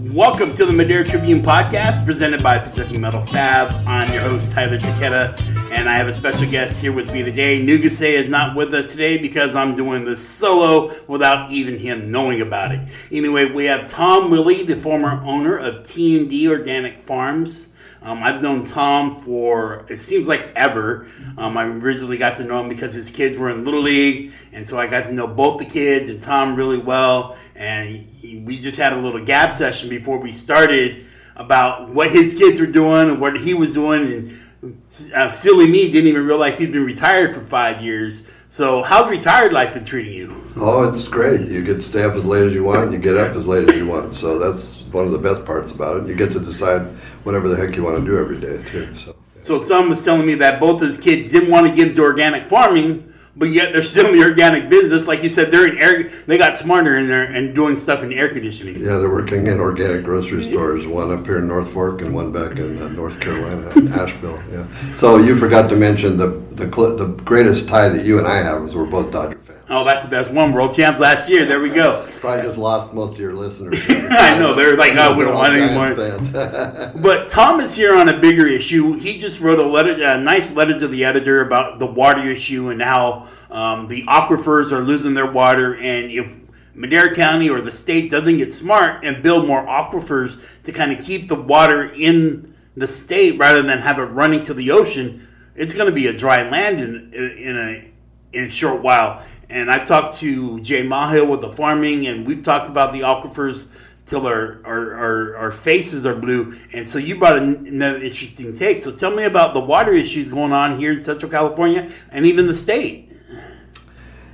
Welcome to the Madera Tribune podcast presented by Pacific Metal Fab. I'm your host, Tyler Takeda, and I have a special guest here with me today. Nugase is not with us today because I'm doing this solo without even him knowing about it. Anyway, we have Tom Willey, the former owner of T&D Organic Farms. Um, I've known Tom for it seems like ever. Um, I originally got to know him because his kids were in Little League, and so I got to know both the kids and Tom really well. And he, we just had a little gab session before we started about what his kids were doing and what he was doing. And uh, silly me didn't even realize he'd been retired for five years. So, how's retired life been treating you? Oh, it's great. You get to stay up as late as you want, you get up as late as you want. So that's one of the best parts about it. You get to decide whatever the heck you want to do every day too. So. So Tom was telling me that both his kids didn't want to get into organic farming, but yet they're still in the organic business. Like you said, they're in air. They got smarter in there and doing stuff in air conditioning. Yeah, they're working in organic grocery stores. One up here in North Fork and one back in uh, North Carolina, Asheville. Yeah. So you forgot to mention the the cl- the greatest tie that you and I have is we're both Dodger. Oh, that's the best one. World champs last year. There we go. Probably just lost most of your listeners. I know they're like, oh, we don't want anymore. But Tom is here on a bigger issue. He just wrote a letter, a nice letter to the editor about the water issue and how um, the aquifers are losing their water, and if Madera County or the state doesn't get smart and build more aquifers to kind of keep the water in the state rather than have it running to the ocean, it's going to be a dry land in in a in a short while. And I've talked to Jay Mahill with the farming, and we've talked about the aquifers till our, our, our, our, faces are blue. And so you brought another interesting take. So tell me about the water issues going on here in Central California and even the state.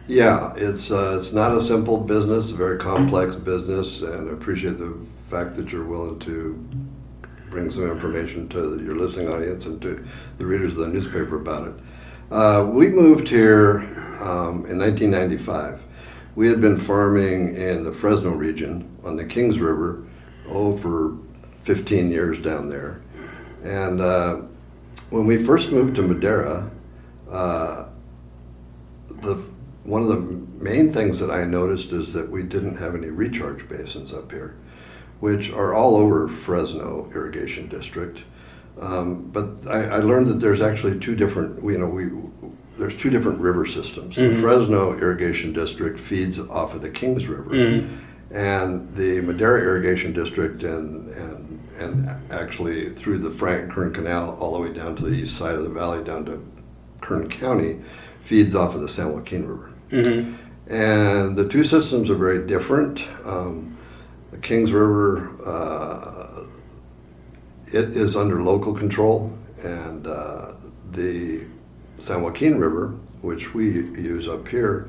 Yeah, it's uh, it's not a simple business, a very complex business, and I appreciate the fact that you're willing to bring some information to your listening audience and to the readers of the newspaper about it. Uh, we moved here um, in 1995. We had been farming in the Fresno region on the Kings River, for 15 years down there. And uh, when we first moved to Madera, uh, the one of the main things that I noticed is that we didn't have any recharge basins up here, which are all over Fresno Irrigation District. Um, but I, I, learned that there's actually two different, you know, we there's two different river systems. Mm-hmm. The Fresno Irrigation District feeds off of the Kings River, mm-hmm. and the Madera Irrigation District and and and actually through the Friant-Kern Canal all the way down to the east side of the valley down to Kern County feeds off of the San Joaquin River. Mm-hmm. And the two systems are very different. Um, the Kings River, uh, it is under local control, and uh, the San Joaquin River, which we use up here,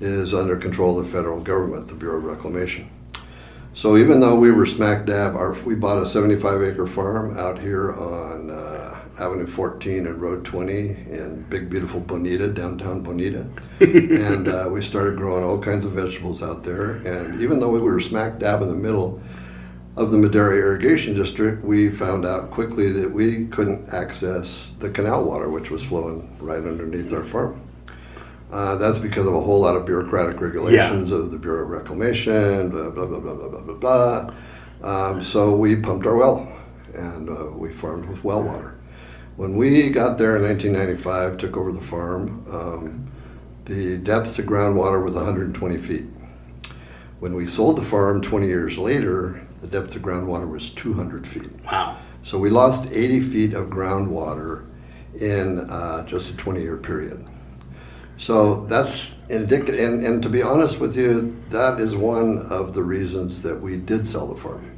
is under control of the federal government, the Bureau of Reclamation. So even though we were smack dab, our, we bought a 75 acre farm out here on uh, Avenue 14 and Road 20 in big, beautiful Bonita, downtown Bonita. and uh, we started growing all kinds of vegetables out there. And even though we were smack dab in the middle of the Madera Irrigation District, we found out quickly that we couldn't access the canal water, which was flowing right underneath our farm. Uh, that's because of a whole lot of bureaucratic regulations yeah. of the Bureau of Reclamation, blah, blah, blah, blah, blah, blah, blah. Um, so we pumped our well and uh, we farmed with well water. When we got there in 1995, took over the farm, um, the depth to groundwater was 120 feet. When we sold the farm 20 years later, the depth of groundwater was 200 feet. Wow. So we lost 80 feet of groundwater in uh, just a 20 year period. So that's indicative, and, and to be honest with you, that is one of the reasons that we did sell the farm.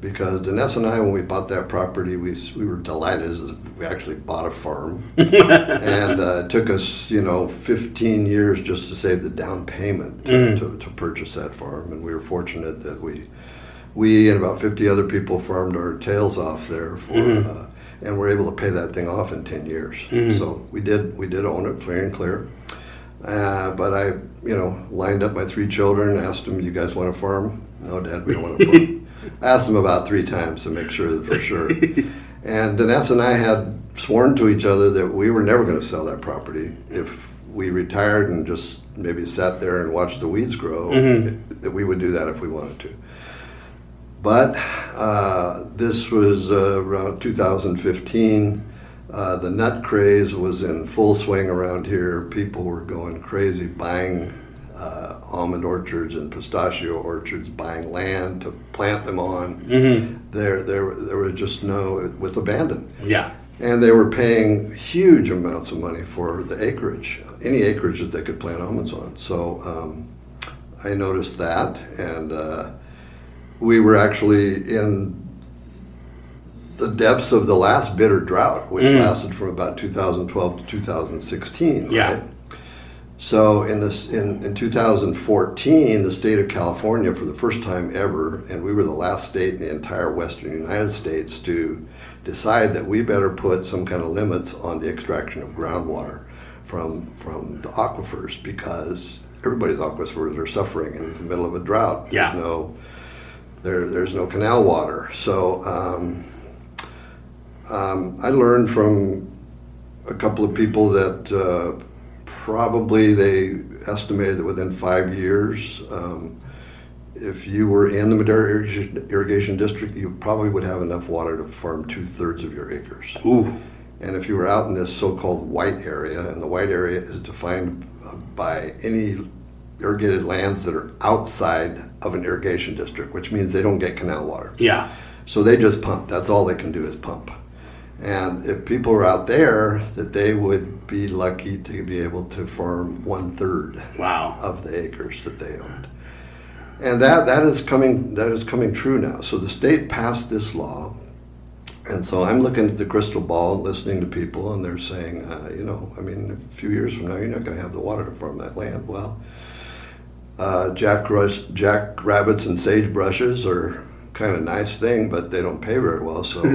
Because Denesse and I, when we bought that property, we, we were delighted we actually bought a farm. and uh, it took us, you know, 15 years just to save the down payment to, mm. to, to purchase that farm. And we were fortunate that we we and about 50 other people farmed our tails off there for, mm-hmm. uh, and we're able to pay that thing off in 10 years. Mm-hmm. So we did we did own it free and clear. Uh, but I, you know, lined up my three children, asked them, "You guys want to farm?" No, Dad, we don't want to farm. asked them about three times to make sure that for sure. and Denesse and I had sworn to each other that we were never going to sell that property if we retired and just maybe sat there and watched the weeds grow. Mm-hmm. That we would do that if we wanted to. But uh, this was uh, around 2015. Uh, the nut craze was in full swing around here. People were going crazy buying uh, almond orchards and pistachio orchards, buying land to plant them on. Mm-hmm. There, there, there was just no with abandon. Yeah. And they were paying huge amounts of money for the acreage, any acreage that they could plant almonds on. So um, I noticed that, and uh, we were actually in the depths of the last bitter drought, which mm. lasted from about 2012 to 2016. Yeah. Right? So in this in, in 2014, the state of California, for the first time ever, and we were the last state in the entire western United States to decide that we better put some kind of limits on the extraction of groundwater from from the aquifers because everybody's aquifers are suffering in the middle of a drought. Yeah. There's no there, there's no canal water. So um, um, I learned from a couple of people that uh, probably they estimated that within five years, um, if you were in the Madera irrigation, irrigation, district, you probably would have enough water to farm two thirds of your acres. Ooh. And if you were out in this so-called white area, and the white area is defined uh, by any irrigated lands that are outside of an irrigation district, which means they don't get canal water. Yeah. So they just pump. That's all they can do is pump. And if people are out there, that they would be lucky to be able to farm one third wow. of the acres that they owned. And that, that is coming that is coming true now. So the state passed this law, and so I'm looking at the crystal ball and listening to people, and they're saying, uh, you know, I mean, a few years from now, you're not going to have the water to farm that land. Well, uh, jack, jack rabbits and sagebrushes are kind of nice thing, but they don't pay very well. So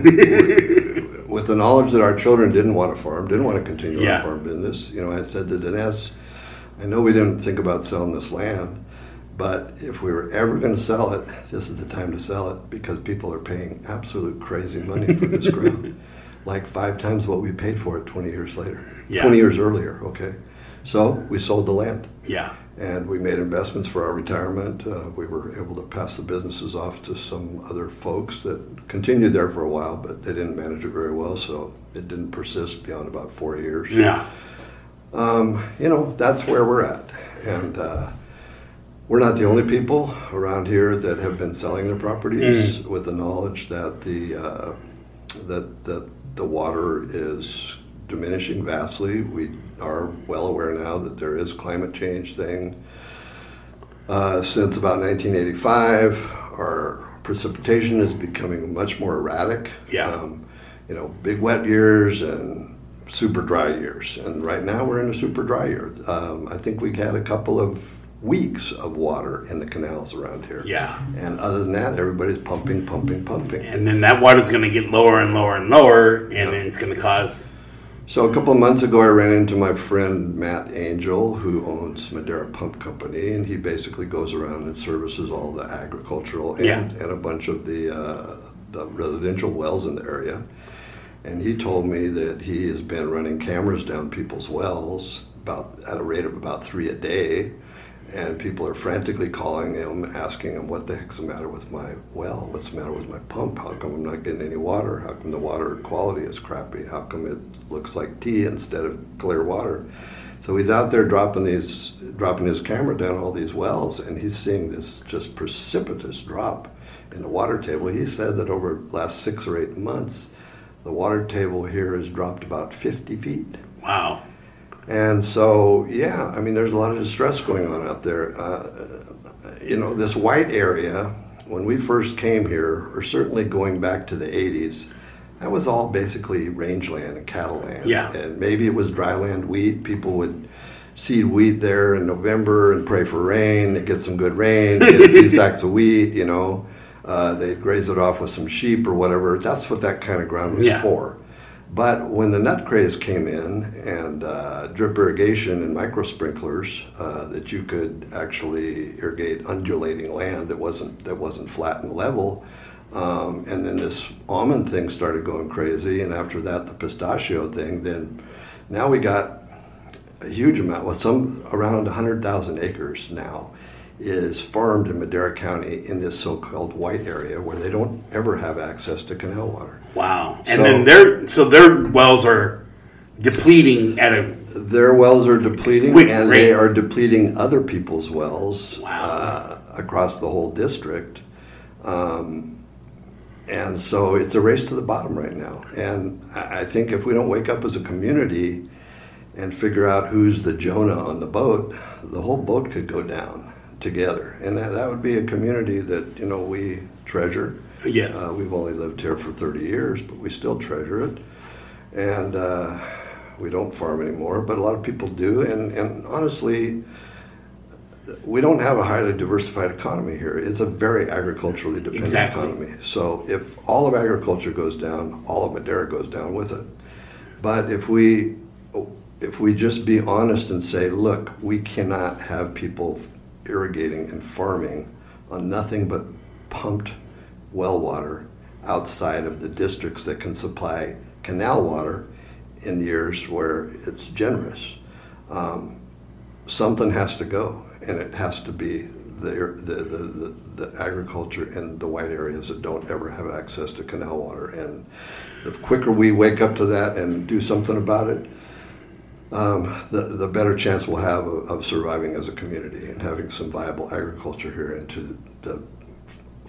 with the knowledge that our children didn't want to farm, didn't want to continue yeah. our farm business, you know, I said to Denesse, I know we didn't think about selling this land, but if we were ever going to sell it, this is the time to sell it because people are paying absolute crazy money for this ground, like five times what we paid for it 20 years later, yeah. 20 years earlier. Okay, so we sold the land. Yeah. And we made investments for our retirement. Uh, we were able to pass the businesses off to some other folks that continued there for a while, but they didn't manage it very well, so it didn't persist beyond about four years. Yeah. Um, you know, that's where we're at. And uh, we're not the only people around here that have been selling their properties mm. with the knowledge that the uh, that that the water is diminishing vastly. We are well aware now that there is climate change thing. Uh, since about 1985, our precipitation is becoming much more erratic. Yeah. Um, you know, big wet years and super dry years. And right now we're in a super dry year. Um, I think we've had a couple of weeks of water in the canals around here. Yeah. And other than that, everybody's pumping, pumping, pumping. And then that water's going to get lower and lower and lower, and then it's going to cause so a couple of months ago, I ran into my friend Matt Angel, who owns Madera Pump Company, and he basically goes around and services all the agricultural and, yeah. and a bunch of the uh, the residential wells in the area. And he told me that he has been running cameras down people's wells about at a rate of about three a day and people are frantically calling him, asking him, "What the heck's the matter with my well? What's the matter with my pump? How come I'm not getting any water? How come the water quality is crappy? How come it looks like tea instead of clear water?" So he's out there dropping these, dropping his camera down all these wells, and he's seeing this just precipitous drop in the water table. He said that over the last six or eight months, the water table here has dropped about 50 feet. Wow. And so, yeah, I mean, there's a lot of distress going on out there. Uh, you know, this white area, when we first came here, or certainly going back to the 80s, that was all basically rangeland and cattle land. Yeah. And maybe it was dryland wheat. People would seed wheat there in November and pray for rain. They get some good rain, get a few sacks of wheat, you know. Uh, they'd graze it off with some sheep or whatever. That's what that kind of ground was yeah. for. But when the nut craze came in and uh, drip irrigation and micro sprinklers, uh, that you could actually irrigate undulating land that wasn't that wasn't flat and level, um, and then this almond thing started going crazy, and after that the pistachio thing, then now we got a huge amount, well, some around 100,000 acres now is farmed in Madera County in this so-called white area where they don't ever have access to canal water. Wow. And So- then their so their wells are depleting at a Their wells are depleting, Quick and rate. they are depleting other people's wells Wow. uh, across the whole district. Um, and so it's a race to the bottom right now. And I I think if we don't wake up as a community and figure out who's the Jonah on the boat, the whole boat could go down together. And that, that would be a community that, you know, we treasure. Yes. Uh, we've only lived here for 30 years, but we still treasure it. And uh, we don't farm anymore, but a lot of people do. And, and honestly, we don't have a highly diversified economy here. It's a very agriculturally dependent Exactly. economy. So if all of agriculture goes down, all of Madera goes down with it. But if we if we just be honest and say, look, we cannot have people irrigating and farming on nothing but pumped well water outside of the districts that can supply canal water in years where it's generous. Um, something has to go, and it has to be the, the, the, the, agriculture in the white areas that don't ever have access to canal water. And the quicker we wake up to that and do something about it, um, the, the better chance we'll have of, of surviving as a community and having some viable agriculture here into the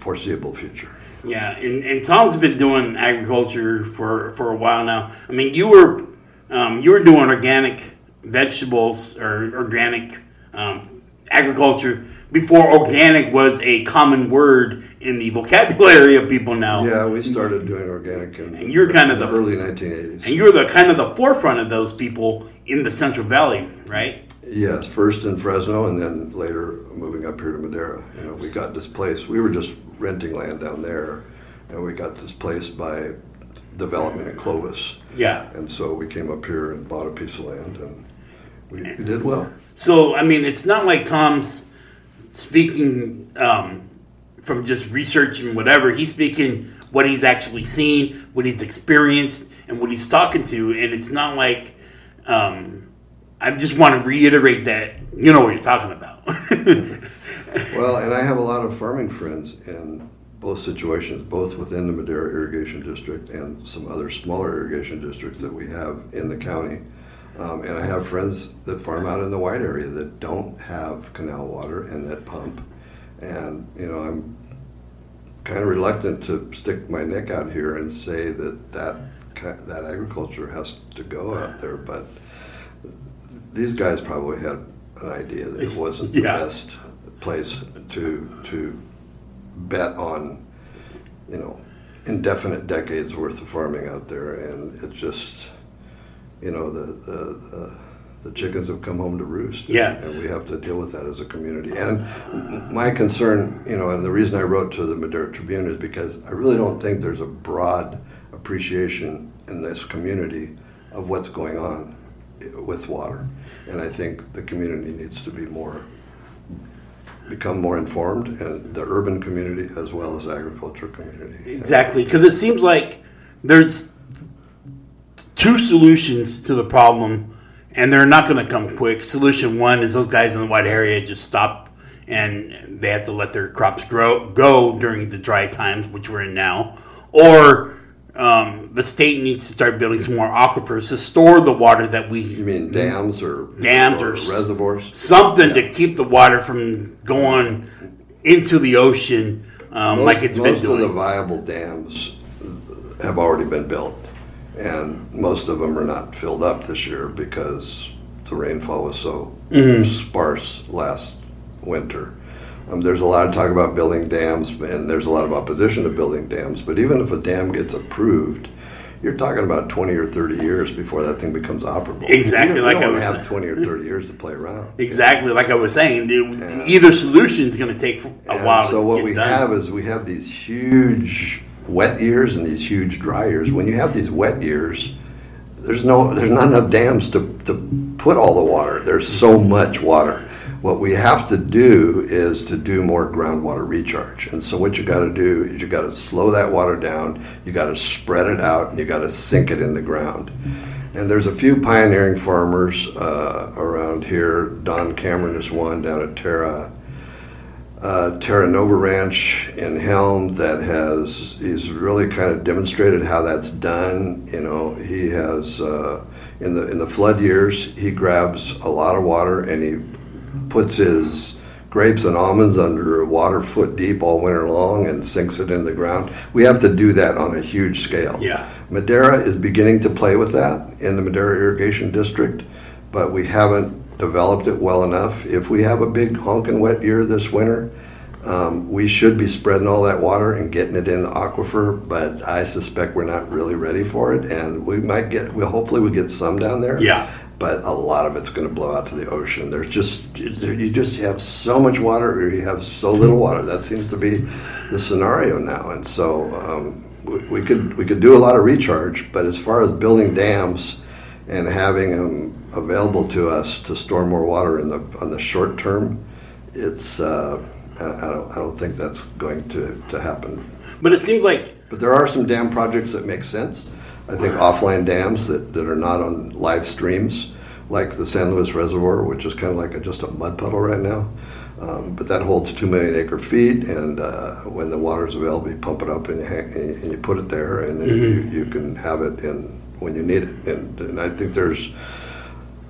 foreseeable future. Yeah, and, and Tom's been doing agriculture for, for a while now. I mean, you were um, you were doing organic vegetables or organic um, agriculture before organic was a common word in the vocabulary of people now. Yeah, we started doing organic in And you're kind of the the- early 1980s. And you were the kind of the forefront of those people in the Central Valley, right? Yes, first in Fresno and then later moving up here to Madera. You know, we got displaced. We were just renting land down there, and we got displaced by development in Clovis. Yeah. And so we came up here and bought a piece of land, and we, we did well. So I mean, it's not like Tom's speaking um, from just research and whatever. He's speaking what he's actually seen, what he's experienced, and what he's talking to. And it's not like um, I just want to reiterate that you know what you're talking about. Well, and I have a lot of farming friends in both situations, both within the Madera Irrigation District and some other smaller irrigation districts that we have in the county. Um, and I have friends that farm out in the white area that don't have canal water and that pump. And, you know, I'm kind of reluctant to stick my neck out here and say that that, that agriculture has to go out there, but these guys probably had an idea that it wasn't the Yeah. best place to to bet on, you know, indefinite decades worth of farming out there, and it's just, you know, the the. the the chickens have come home to roost. Yeah. And we have to deal with that as a community. And my concern, you know, and the reason I wrote to the Madera Tribune is because I really don't think there's a broad appreciation in this community of what's going on with water. And I think the community needs to be more, become more informed, and the urban community as well as agriculture community. exactly, because it seems like there's two solutions to the problem, and they're not going to come quick. Solution one is those guys in the white area just stop and they have to let their crops grow go during the dry times, which we're in now, or um, the state needs to start building some more aquifers to store the water that we You mean dams or Dams or or reservoirs? something to keep the water from going into the ocean um, Most, like it's been most of the viable dams have already been built, and most of them are not filled up this year because the rainfall was so Mm-hmm. sparse last winter. Um, there's a lot of talk about building dams, and there's a lot of opposition to building dams. But even if a dam gets approved, you're talking about 20 or 30 years before that thing becomes operable. Exactly don't, like I don't was have saying. 20 or 30 years to play around. Exactly like I was saying, it- either solution is going to take a And while. So what we done. have is we have these huge wet years and these huge dry years. When you have these wet years, there's no there's not enough dams to, to put all the water. There's so much water. What we have to do is to do more groundwater recharge. And so what you got to do is you got to slow that water down. You got to spread it out and you got to sink it in the ground. And there's a few pioneering farmers uh, around here. Don Cameron is one down at Terra uh, Terra Nova Ranch in Helm that has he's really kind of demonstrated how that's done. You know, he has uh, in the in the flood years he grabs a lot of water and he puts his grapes and almonds under water foot deep all winter long and sinks it in the ground. We have to do that on a huge scale. Yeah. Madera is beginning to play with that in the Madera Irrigation District, but we haven't developed it well enough. If we have a big honking wet year this winter, um, we should be spreading all that water and getting it in the aquifer, but I suspect we're not really ready for it, and we might get. Well, hopefully, we get some down there. Yeah. But a lot of it's going to blow out to the ocean. There's just you just have so much water, or you have so little water. That seems to be the scenario now, and so um, we, we could we could do a lot of recharge. But as far as building dams and having them available to us to store more water in the on the short term, it's. Uh, I don't, I don't think that's going to, to happen. But it seems like. But there are some dam projects that make sense. I think offline dams that, that are not on live streams, like the San Luis Reservoir, which is kind of like a, just a mud puddle right now. Um, but that holds two million acre feet, and uh, when the water is available, you pump it up and you, hang, and you put it there, and then mm-hmm. you, you can have it in when you need it. And, and I think there's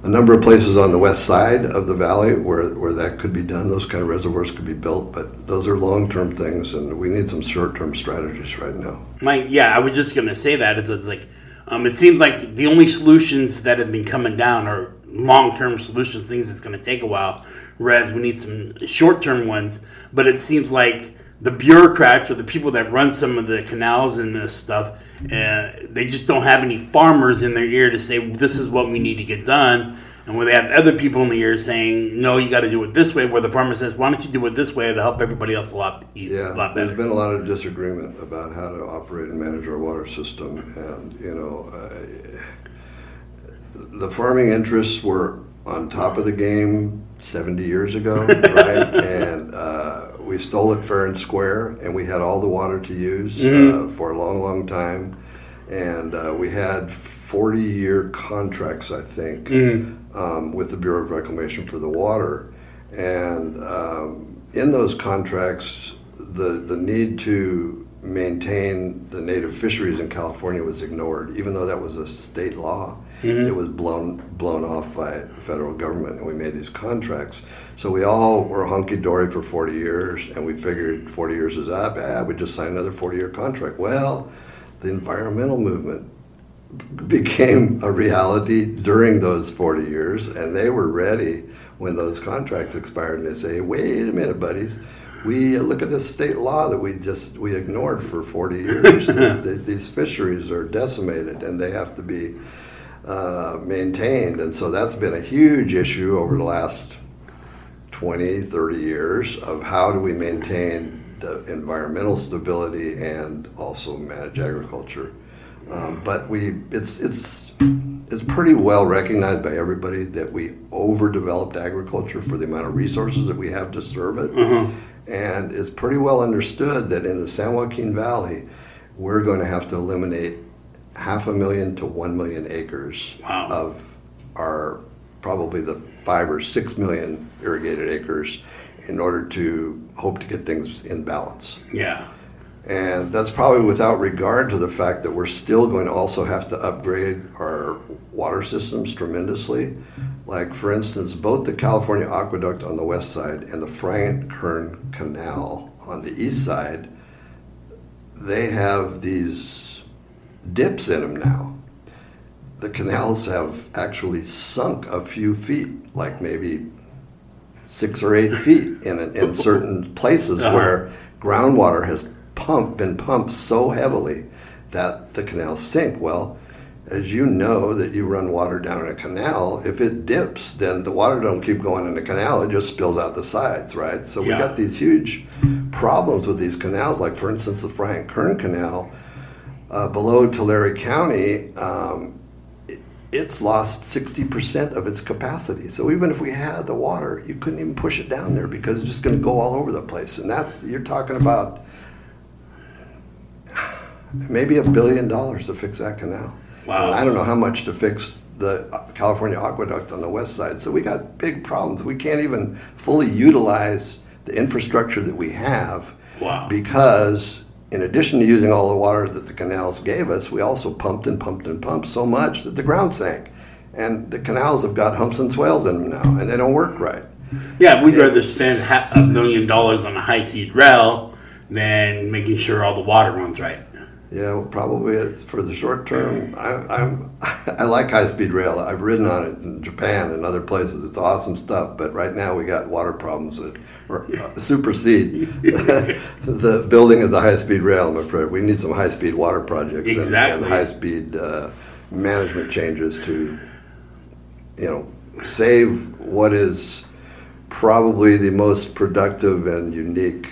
a number of places on the west side of the valley where, where that could be done. Those kind of reservoirs could be built, but those are long term things, and we need some short term strategies right now. Mike, yeah, I was just going to say that. It's like um, it seems like the only solutions that have been coming down are long term solutions, things that's going to take a while, whereas we need some short term ones. But it seems like the bureaucrats or the people that run some of the canals and this stuff, uh, they just don't have any farmers in their ear to say this is what we need to get done. And where they have other people in the ear saying, "No, you got to do it this way," where the farmer says, "Why don't you do it this way to help everybody else a lot, yeah, a lot better?" There's been a lot of disagreement about how to operate and manage our water system, and you know, uh, the farming interests were on top of the game 70 years ago, right? and uh, we stole it fair and square, and we had all the water to use mm-hmm. uh, for a long, long time. And uh, we had 40 year contracts, I think, mm-hmm. um, with the Bureau of Reclamation for the water. And um, in those contracts, the, the need to maintain the native fisheries in California was ignored, even though that was a state law. Mm-hmm. It was blown blown off by the federal government, and we made these contracts. So we all were hunky dory for 40 years, and we figured 40 years is up. Ah, we just signed another 40 year contract. Well, the environmental movement became a reality during those 40 years, and they were ready when those contracts expired. And they say, "Wait a minute, buddies." we look at this state law that we just we ignored for 40 years. the, the, these fisheries are decimated and they have to be uh, maintained. And so that's been a huge issue over the last 20, 30 years of how do we maintain the environmental stability and also manage agriculture. Um, but we, it's, it's, it's pretty well recognized by everybody that we overdeveloped agriculture for the amount of resources that we have to serve it. Mm-hmm. And it's pretty well understood that in the San Joaquin Valley, we're going to have to eliminate half a million to one million acres wow. of our probably the five or six million irrigated acres in order to hope to get things in balance. Yeah. And that's probably without regard to the fact that we're still going to also have to upgrade our water systems tremendously. Like, for instance, both the California Aqueduct on the west side and the Friant-Kern Canal on the east side, they have these dips in them now. The canals have actually sunk a few feet, like maybe six or eight feet in, in certain places uh-huh. where groundwater has pumped, been pumped so heavily that the canals sink. Well, as you know that you run water down in a canal, if it dips, then the water don't keep going in the canal, it just spills out the sides, right? So yeah. we got these huge problems with these canals, like for instance the Friant-Kern Canal uh, below Tulare County, um, it, it's lost 60% of its capacity. So even if we had the water, you couldn't even push it down there because it's just going to go all over the place. And that's, you're talking about maybe a billion dollars to fix that canal. Wow. And I don't know how much to fix the California aqueduct on the west side. So we got big problems. We can't even fully utilize the infrastructure that we have. Wow. Because in addition to using all the water that the canals gave us, we also pumped and pumped and pumped so much that the ground sank. And the canals have got humps and swales in them now, and they don't work right. Yeah, we'd rather spend half a million dollars on a high speed rail than making sure all the water runs right. Yeah, well, probably it's for the short term. I, I'm I like high speed rail. I've ridden on it in Japan and other places. It's awesome stuff. But right now we got water problems that uh, supersede the building of the high speed rail. I'm afraid we need some high speed water projects and- and, high speed uh, management changes to you know save what is probably the most productive and unique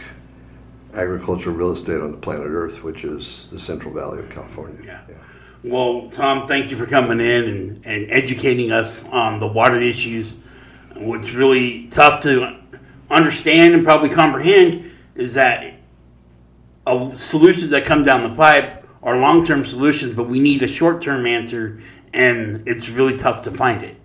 agricultural real estate on the planet Earth, which is the Central Valley of California. Yeah. Well, Tom, thank you for coming in and, and educating us on the water issues. What's really tough to understand and probably comprehend is that solutions that come down the pipe are long term solutions, but we need a short term answer, and it's really tough to find it.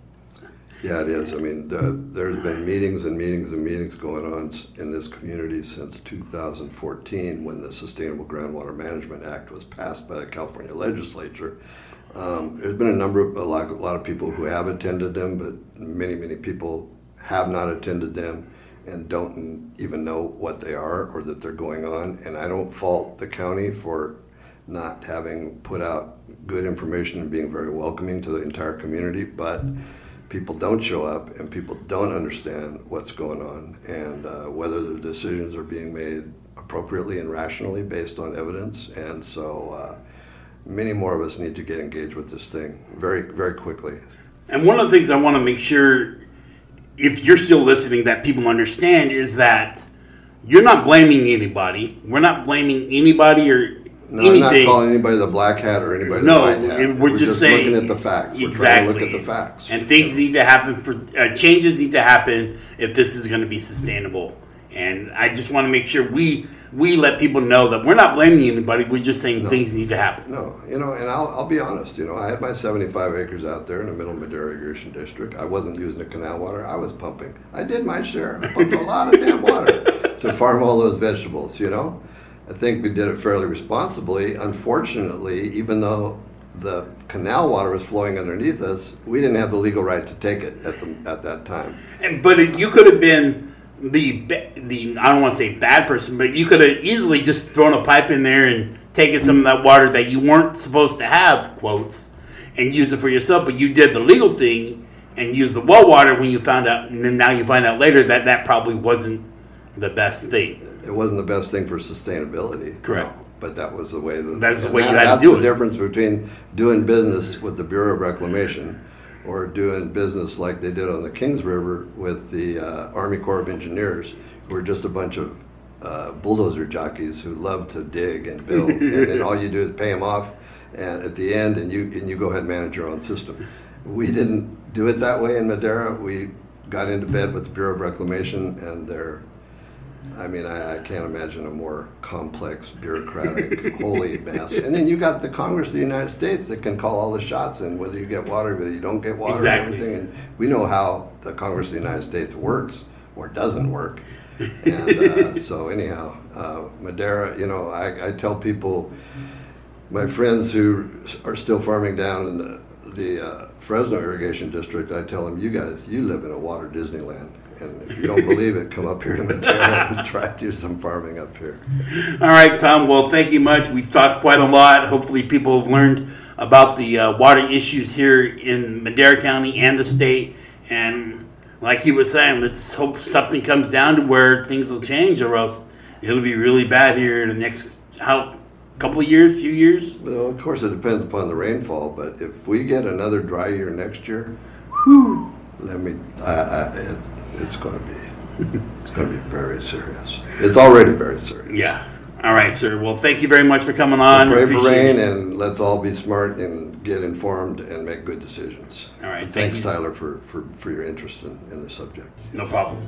Yeah, it is. I mean, the, there's been meetings and meetings and meetings going on in this community since 2014 when the Sustainable Groundwater Management Act was passed by the California legislature. Um, there's been a number of, a lot, a lot of people who have attended them, but many, many people have not attended them and don't even know what they are or that they're going on. And I don't fault the county for not having put out good information and being very welcoming to the entire community, but people don't show up and people don't understand what's going on and uh, whether the decisions are being made appropriately and rationally based on evidence. And so uh, many more of us need to get engaged with this thing very, very quickly. And one of the things I want to make sure, if you're still listening, that people understand is that you're not blaming anybody. We're not blaming anybody or No, I'm not calling anybody the black hat or anybody No, the white hat. it- we're just saying- looking at the facts. We're exactly. trying to look at the facts. And things need to happen for uh, changes need to happen if this is going to be sustainable. And I just want to make sure we we let people know that we're not blaming anybody. We're just saying things need to happen. No, you know, and I'll, I'll be honest, you know, I had my 75 acres out there in the middle of Madera Irrigation District. I wasn't using the canal water, I was pumping. I did my share. I pumped a lot of damn water to farm all those vegetables, you know? I think we did it fairly responsibly. Unfortunately, even though the canal water was flowing underneath us, we didn't have the legal right to take it at, the, at that time. And but it, you could have been the the I don't want to say bad person, but you could have easily just thrown a pipe in there and taken some of that water that you weren't supposed to have quotes and used it for yourself. But you did the legal thing and used the well water when you found out, and then now you find out later that that probably wasn't the best thing. It wasn't the best thing for sustainability. Correct. no, but that was the way. That, That's the and way you that- had to That's the difference between doing business with the Bureau of Reclamation or doing business like they did on the Kings River with the uh, Army Corps of Engineers, who were just a bunch of uh, bulldozer jockeys who love to dig and build, and then all you do is pay them off, and at the end, and you and you go ahead and manage your own system. We didn't do it that way in Madera. We got into bed with the Bureau of Reclamation and their I mean, I, I can't imagine a more complex, bureaucratic, holy mess. And then you got the Congress of the United States that can call all the shots and whether you get water, whether you don't get water, Exactly. and everything. And we know how the Congress of the United States works or doesn't work. And uh, so, anyhow, uh, Madera, you know, I, I tell people, my friends who are still farming down in the, the uh, Fresno irrigation district, I tell them, you guys, you live in a water Disneyland. And if you don't believe it, come up here to Madera and try to do some farming up here. All right, Tom. Well, thank you much. We've talked quite a lot. Hopefully, people have learned about the uh, water issues here in Madera County and the state. And like he was saying, let's hope something comes down to where things will change, or else it'll be really bad here in the next how couple of years, few years. Well, of course, it depends upon the rainfall, but if we get another dry year next year, let me, I, I, it, it's going to be, it's going to be very serious. It's already very serious. Yeah. All right, sir. Well, thank you very much for coming on. Pray for rain it. and let's all be smart and get informed and make good decisions. All right, thank Thanks, you. Tyler, for, for, for your interest in, in the subject. No problem.